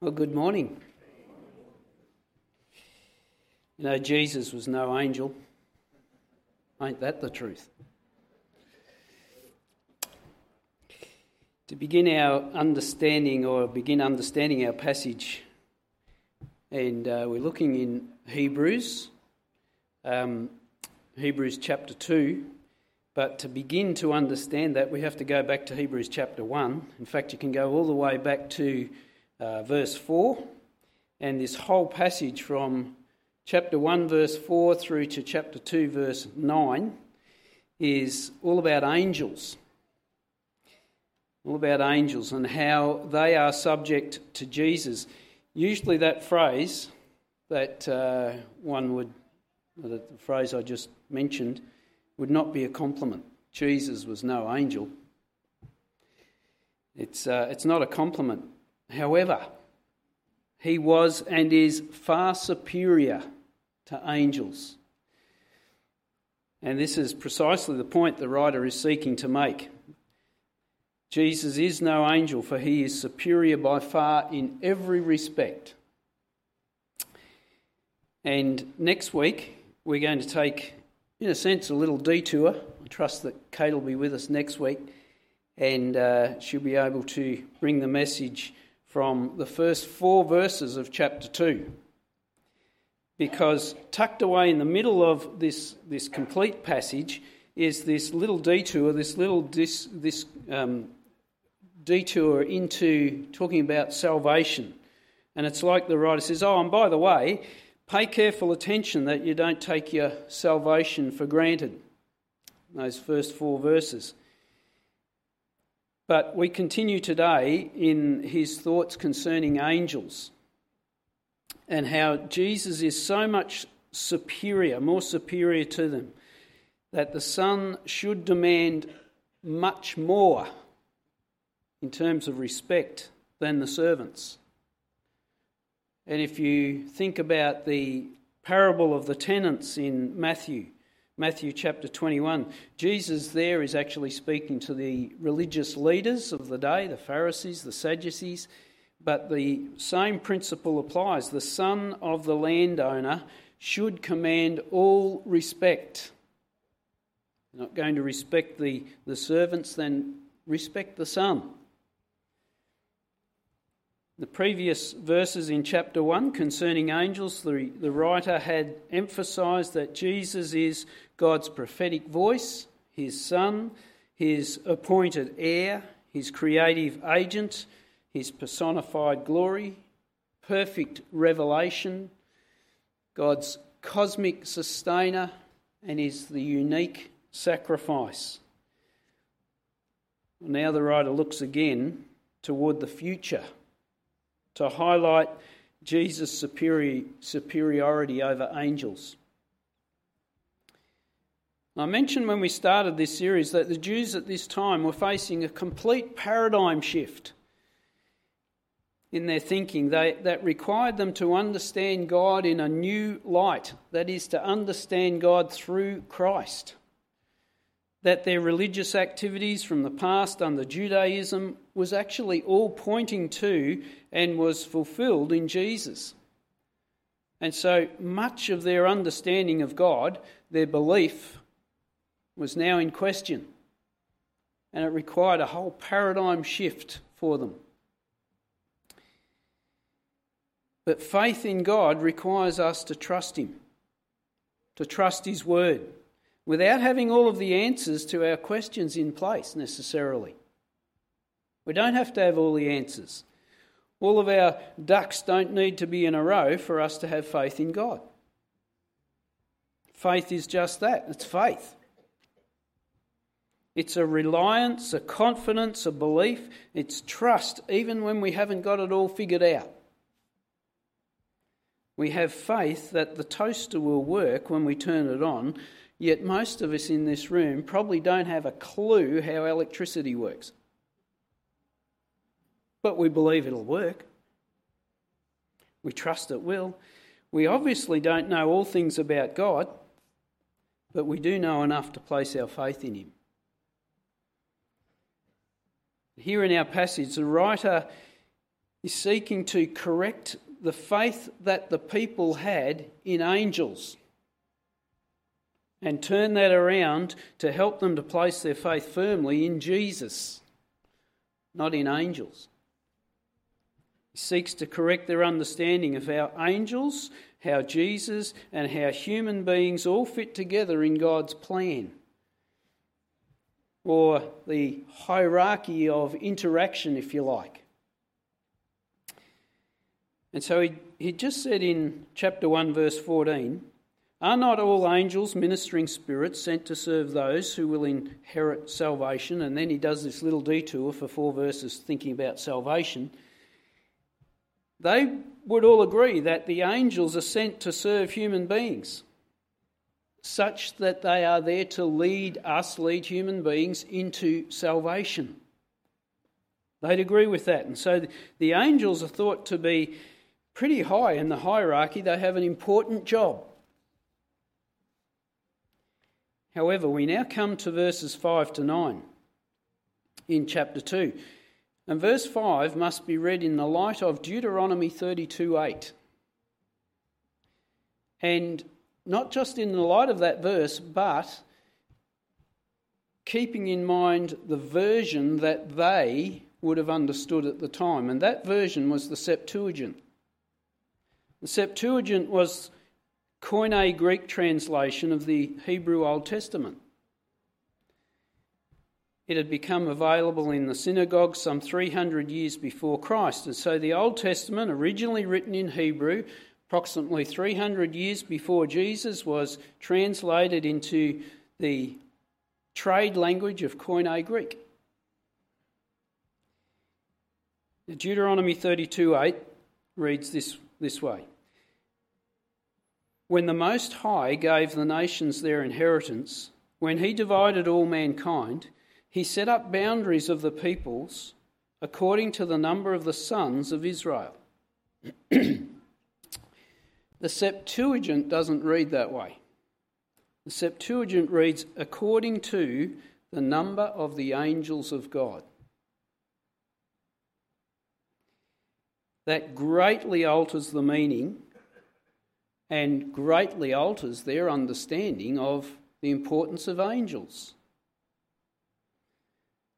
Well, good morning. You know, Jesus was no angel. Ain't that the truth? To begin our understanding or begin understanding our passage, and uh, we're looking in Hebrews, um, Hebrews chapter 2. But to begin to understand that, we have to go back to Hebrews chapter 1. In fact, you can go all the way back to uh, verse 4, and this whole passage from chapter 1, verse 4 through to chapter 2, verse 9 is all about angels. All about angels and how they are subject to Jesus. Usually, that phrase that uh, one would, the phrase I just mentioned, would not be a compliment. Jesus was no angel. It's, uh, it's not a compliment. However, he was and is far superior to angels. And this is precisely the point the writer is seeking to make. Jesus is no angel, for he is superior by far in every respect. And next week, we're going to take, in a sense, a little detour. I trust that Kate will be with us next week and uh, she'll be able to bring the message from the first four verses of chapter 2. Because tucked away in the middle of this, this complete passage is this little detour, this little dis, this um, detour into talking about salvation. And it's like the writer says, Oh, and by the way, pay careful attention that you don't take your salvation for granted. Those first four verses. But we continue today in his thoughts concerning angels and how Jesus is so much superior, more superior to them, that the Son should demand much more in terms of respect than the servants. And if you think about the parable of the tenants in Matthew, Matthew chapter 21. Jesus there is actually speaking to the religious leaders of the day, the Pharisees, the Sadducees, but the same principle applies. The son of the landowner should command all respect. Not going to respect the, the servants, then respect the son. The previous verses in chapter 1 concerning angels, the, the writer had emphasized that Jesus is God's prophetic voice, his son, his appointed heir, his creative agent, his personified glory, perfect revelation, God's cosmic sustainer, and is the unique sacrifice. Now the writer looks again toward the future to highlight Jesus' superiority over angels. I mentioned when we started this series that the Jews at this time were facing a complete paradigm shift in their thinking they, that required them to understand God in a new light, that is, to understand God through Christ that their religious activities from the past under Judaism was actually all pointing to and was fulfilled in Jesus. And so much of their understanding of God, their belief, was now in question. And it required a whole paradigm shift for them. But faith in God requires us to trust Him, to trust His Word without having all of the answers to our questions in place necessarily. We don't have to have all the answers. All of our ducks don't need to be in a row for us to have faith in God. Faith is just that it's faith. It's a reliance, a confidence, a belief. It's trust, even when we haven't got it all figured out. We have faith that the toaster will work when we turn it on, Yet most of us in this room probably don't have a clue how electricity works. But we believe it'll work. We trust it will. We obviously don't know all things about God, but we do know enough to place our faith in Him. Here in our passage, the writer is seeking to correct the faith that the people had in angels and turn that around to help them to place their faith firmly in Jesus, not in angels. He seeks to correct their understanding of how angels, how Jesus, and how human beings all fit together in God's plan. Or the hierarchy of interaction, if you like. And so he, he just said in chapter 1, verse 14 Are not all angels ministering spirits sent to serve those who will inherit salvation? And then he does this little detour for four verses thinking about salvation. They would all agree that the angels are sent to serve human beings, such that they are there to lead us, lead human beings into salvation. They'd agree with that. And so the angels are thought to be pretty high in the hierarchy, they have an important job. However, we now come to verses 5 to 9 in chapter 2. And verse 5 must be read in the light of Deuteronomy 32 8. And not just in the light of that verse, but keeping in mind the version that they would have understood at the time. And that version was the Septuagint. The Septuagint was Koine Greek translation of the Hebrew Old Testament. It had become available in the synagogue some 300 years before Christ. And so the Old Testament, originally written in Hebrew, approximately 300 years before Jesus, was translated into the trade language of Koine Greek. Deuteronomy 32 8 reads this this way When the Most High gave the nations their inheritance, when he divided all mankind, he set up boundaries of the peoples according to the number of the sons of Israel. the Septuagint doesn't read that way. The Septuagint reads according to the number of the angels of God. that greatly alters the meaning and greatly alters their understanding of the importance of angels.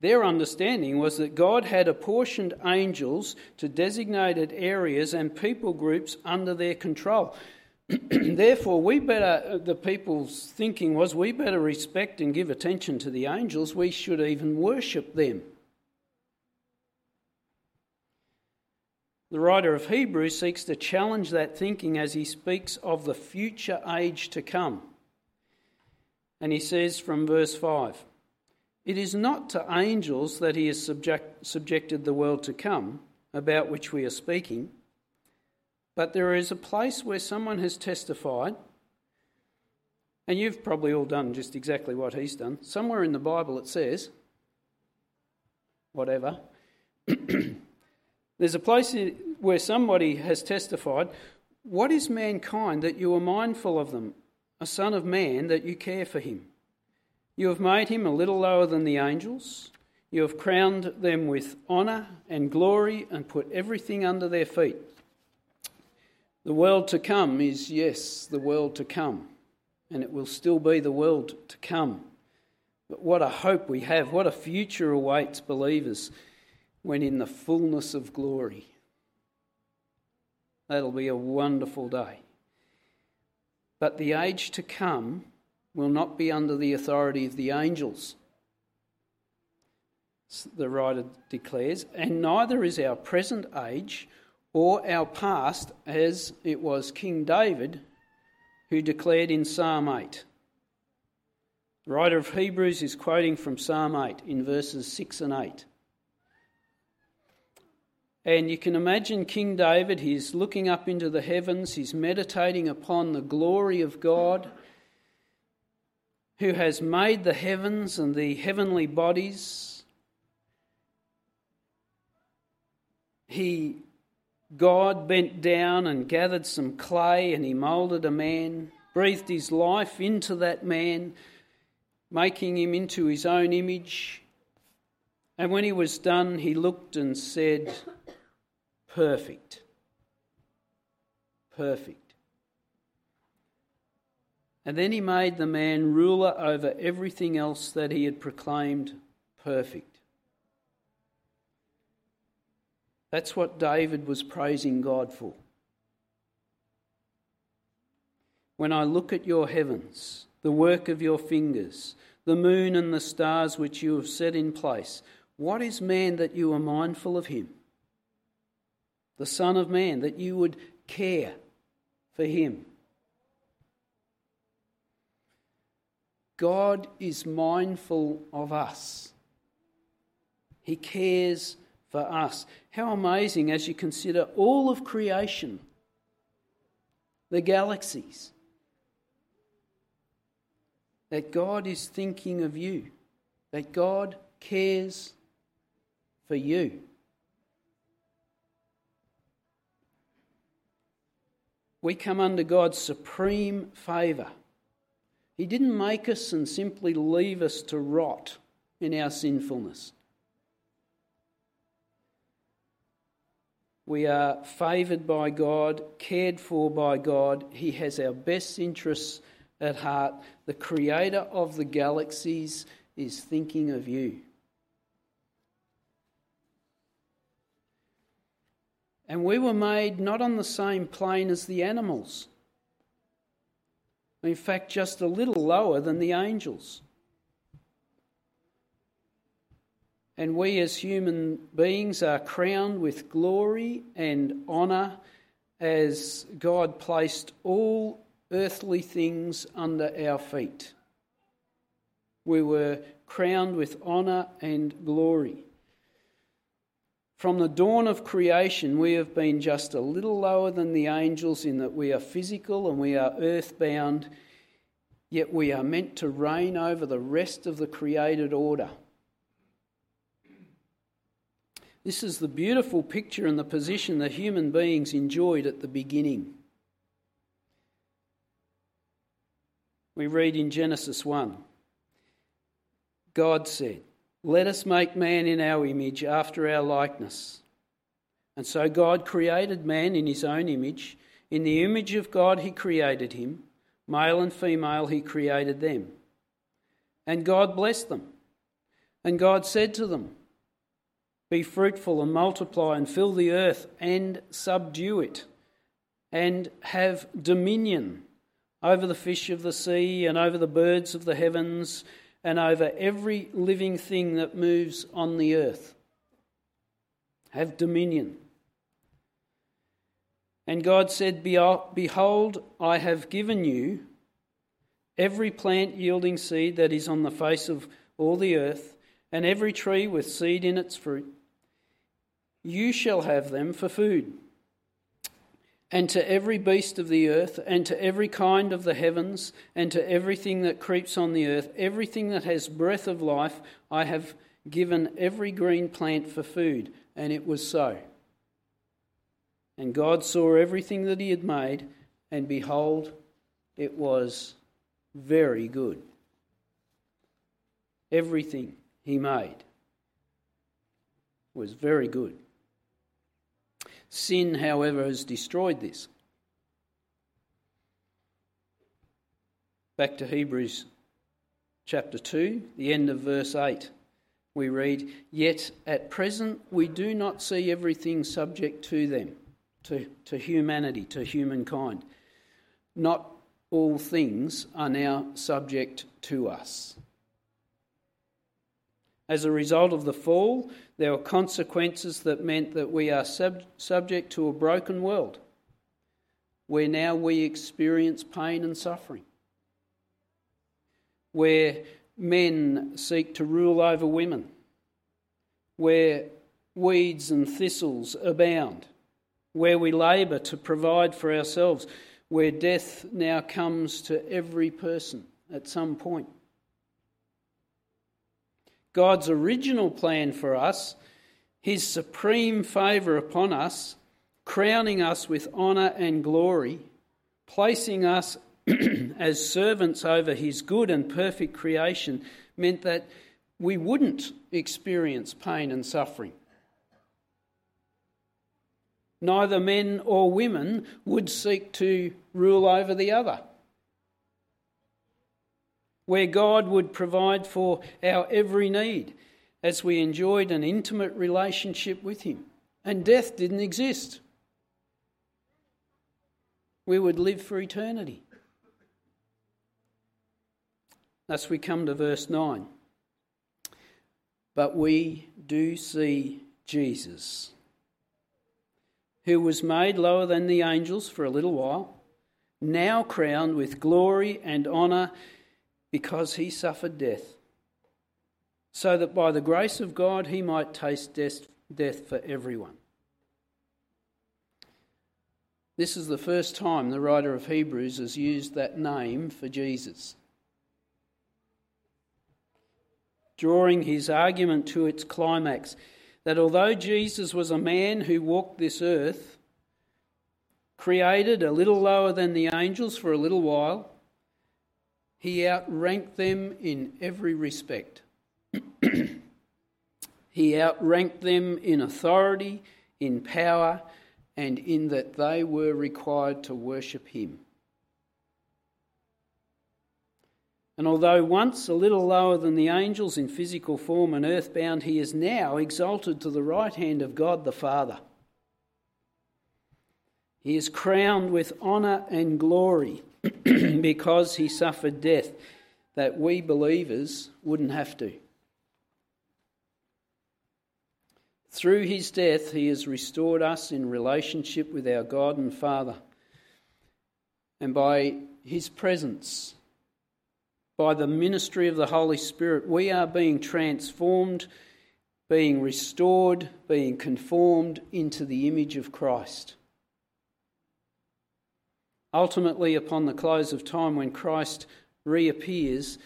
Their understanding was that God had apportioned angels to designated areas and people groups under their control. Therefore, we better, the people's thinking was, we better respect and give attention to the angels. We should even worship them. The writer of Hebrews seeks to challenge that thinking as he speaks of the future age to come. And he says from verse 5 It is not to angels that he has subject, subjected the world to come, about which we are speaking, but there is a place where someone has testified, and you've probably all done just exactly what he's done. Somewhere in the Bible it says, whatever. There's a place where somebody has testified, What is mankind that you are mindful of them? A son of man that you care for him. You have made him a little lower than the angels. You have crowned them with honour and glory and put everything under their feet. The world to come is, yes, the world to come, and it will still be the world to come. But what a hope we have, what a future awaits believers when in the fullness of glory. That'll be a wonderful day. But the age to come will not be under the authority of the angels, the writer declares, and neither is our present age or our past as it was King David who declared in Psalm 8. The writer of Hebrews is quoting from Psalm 8 in verses 6 and 8. And you can imagine King David, he's looking up into the heavens, he's meditating upon the glory of God who has made the heavens and the heavenly bodies. He God bent down and gathered some clay and he moulded a man, breathed his life into that man, making him into his own image. And when he was done, he looked and said, perfect. Perfect. And then he made the man ruler over everything else that he had proclaimed perfect. That's what David was praising God for. When I look at your heavens, the work of your fingers, the moon and the stars which you have set in place, what is man that you are mindful of him? The Son of Man, that you would care for him. God is mindful of us. He cares for us. How amazing as you consider all of creation, the galaxies, that God is thinking of you, that God cares for you. We come under God's supreme favour. He didn't make us and simply leave us to rot in our sinfulness. We are favoured by God, cared for by God. He has our best interests at heart. The creator of the galaxies is thinking of you. And we were made not on the same plane as the animals. In fact, just a little lower than the angels. And we as human beings are crowned with glory and honour as God placed all earthly things under our feet. We were crowned with honour and glory. From the dawn of creation, we have been just a little lower than the angels in that we are physical and we are earthbound, yet we are meant to reign over the rest of the created order. This is the beautiful picture and the position that human beings enjoyed at the beginning. We read in Genesis 1 God said, let us make man in our image, after our likeness. And so God created man in his own image. In the image of God, he created him. Male and female, he created them. And God blessed them. And God said to them, Be fruitful and multiply and fill the earth and subdue it, and have dominion over the fish of the sea and over the birds of the heavens and over every living thing that moves on the earth. Have dominion. And God said, Behold, I have given you every plant yielding seed that is on the face of all the earth, and every tree with seed in its fruit. You shall have them for food and to every beast of the earth, and to every kind of the heavens, and to everything that creeps on the earth, everything that has breath of life, I have given every green plant for food. And it was so. And God saw everything that He had made, and behold, it was very good. Everything He made was very good. Sin, however, has destroyed this. Back to Hebrews chapter 2, the end of verse 8, we read, Yet at present we do not see everything subject to them, to, to humanity, to humankind. Not all things are now subject to us. As a result of the fall, there were consequences that meant that we are sub- subject to a broken world where now we experience pain and suffering, where men seek to rule over women, where weeds and thistles abound, where we labour to provide for ourselves, where death now comes to every person at some point. God's original plan for us, His supreme favour upon us, crowning us with honour and glory, placing us as servants over His good and perfect creation, meant that we wouldn't experience pain and suffering. neither men or women would seek to rule over the other. Where God would provide for our every need as we enjoyed an intimate relationship with Him, and death didn't exist. We would live for eternity. Thus, we come to verse 9. But we do see Jesus, who was made lower than the angels for a little while, now crowned with glory and honour because he suffered death, so that by the grace of God he might taste death, for everyone. This is the first time the writer of Hebrews has used that name for Jesus. Drawing his argument to its climax, that although Jesus was a man who walked this earth, created a little lower than the angels for a little while, he outranked them in every respect. he outranked them in authority, in power, and in that they were required to worship him. And although once a little lower than the angels in physical form and earthbound, he is now exalted to the right hand of God the Father. He is crowned with honour and glory because he suffered death that we believers wouldn't have to. Through his death, he has restored us in relationship with our God and Father. And by his presence, by the ministry of the Holy Spirit, we are being transformed, being restored, being conformed into the image of Christ. Ultimately, upon the close of time, when Christ reappears,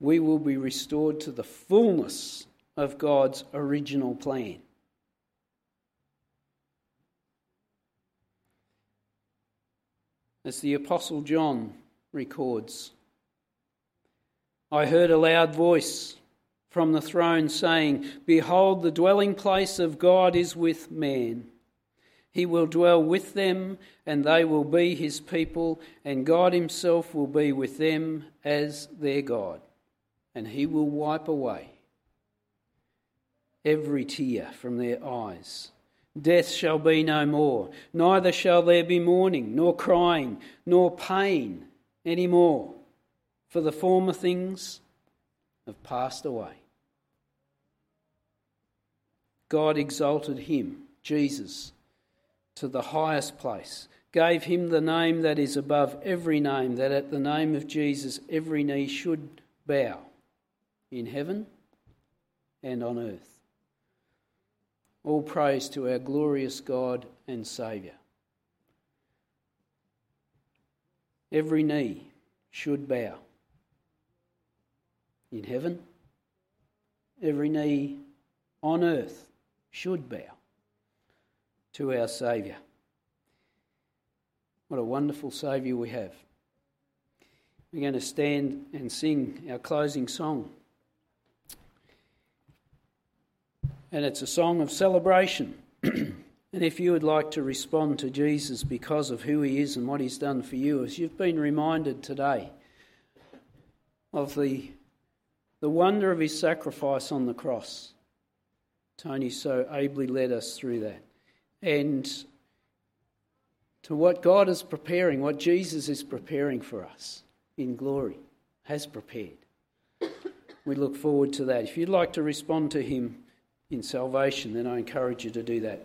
we will be restored to the fullness of God's original plan. As the Apostle John records, I heard a loud voice from the throne saying, Behold, the dwelling place of God is with man. He will dwell with them, and they will be his people, and God himself will be with them as their God. And he will wipe away every tear from their eyes. Death shall be no more, neither shall there be mourning, nor crying, nor pain any more for the former things have passed away. God exalted him, Jesus, to the highest place, gave him the name that is above every name, that at the name of Jesus every knee should bow in heaven and on earth. All praise to our glorious God and Saviour. Every knee should bow in heaven, every knee on earth should bow to our Saviour. What a wonderful Saviour we have. We're going to stand and sing our closing song. And it's a song of celebration. and if you would like to respond to Jesus because of who he is and what he's done for you, as you've been reminded today of the the wonder of his sacrifice on the cross. Tony so ably led us through that. And to what God is preparing, what Jesus is preparing for us in glory, has prepared. We look forward to that. If you'd like to respond to him in salvation, then I encourage you to do that.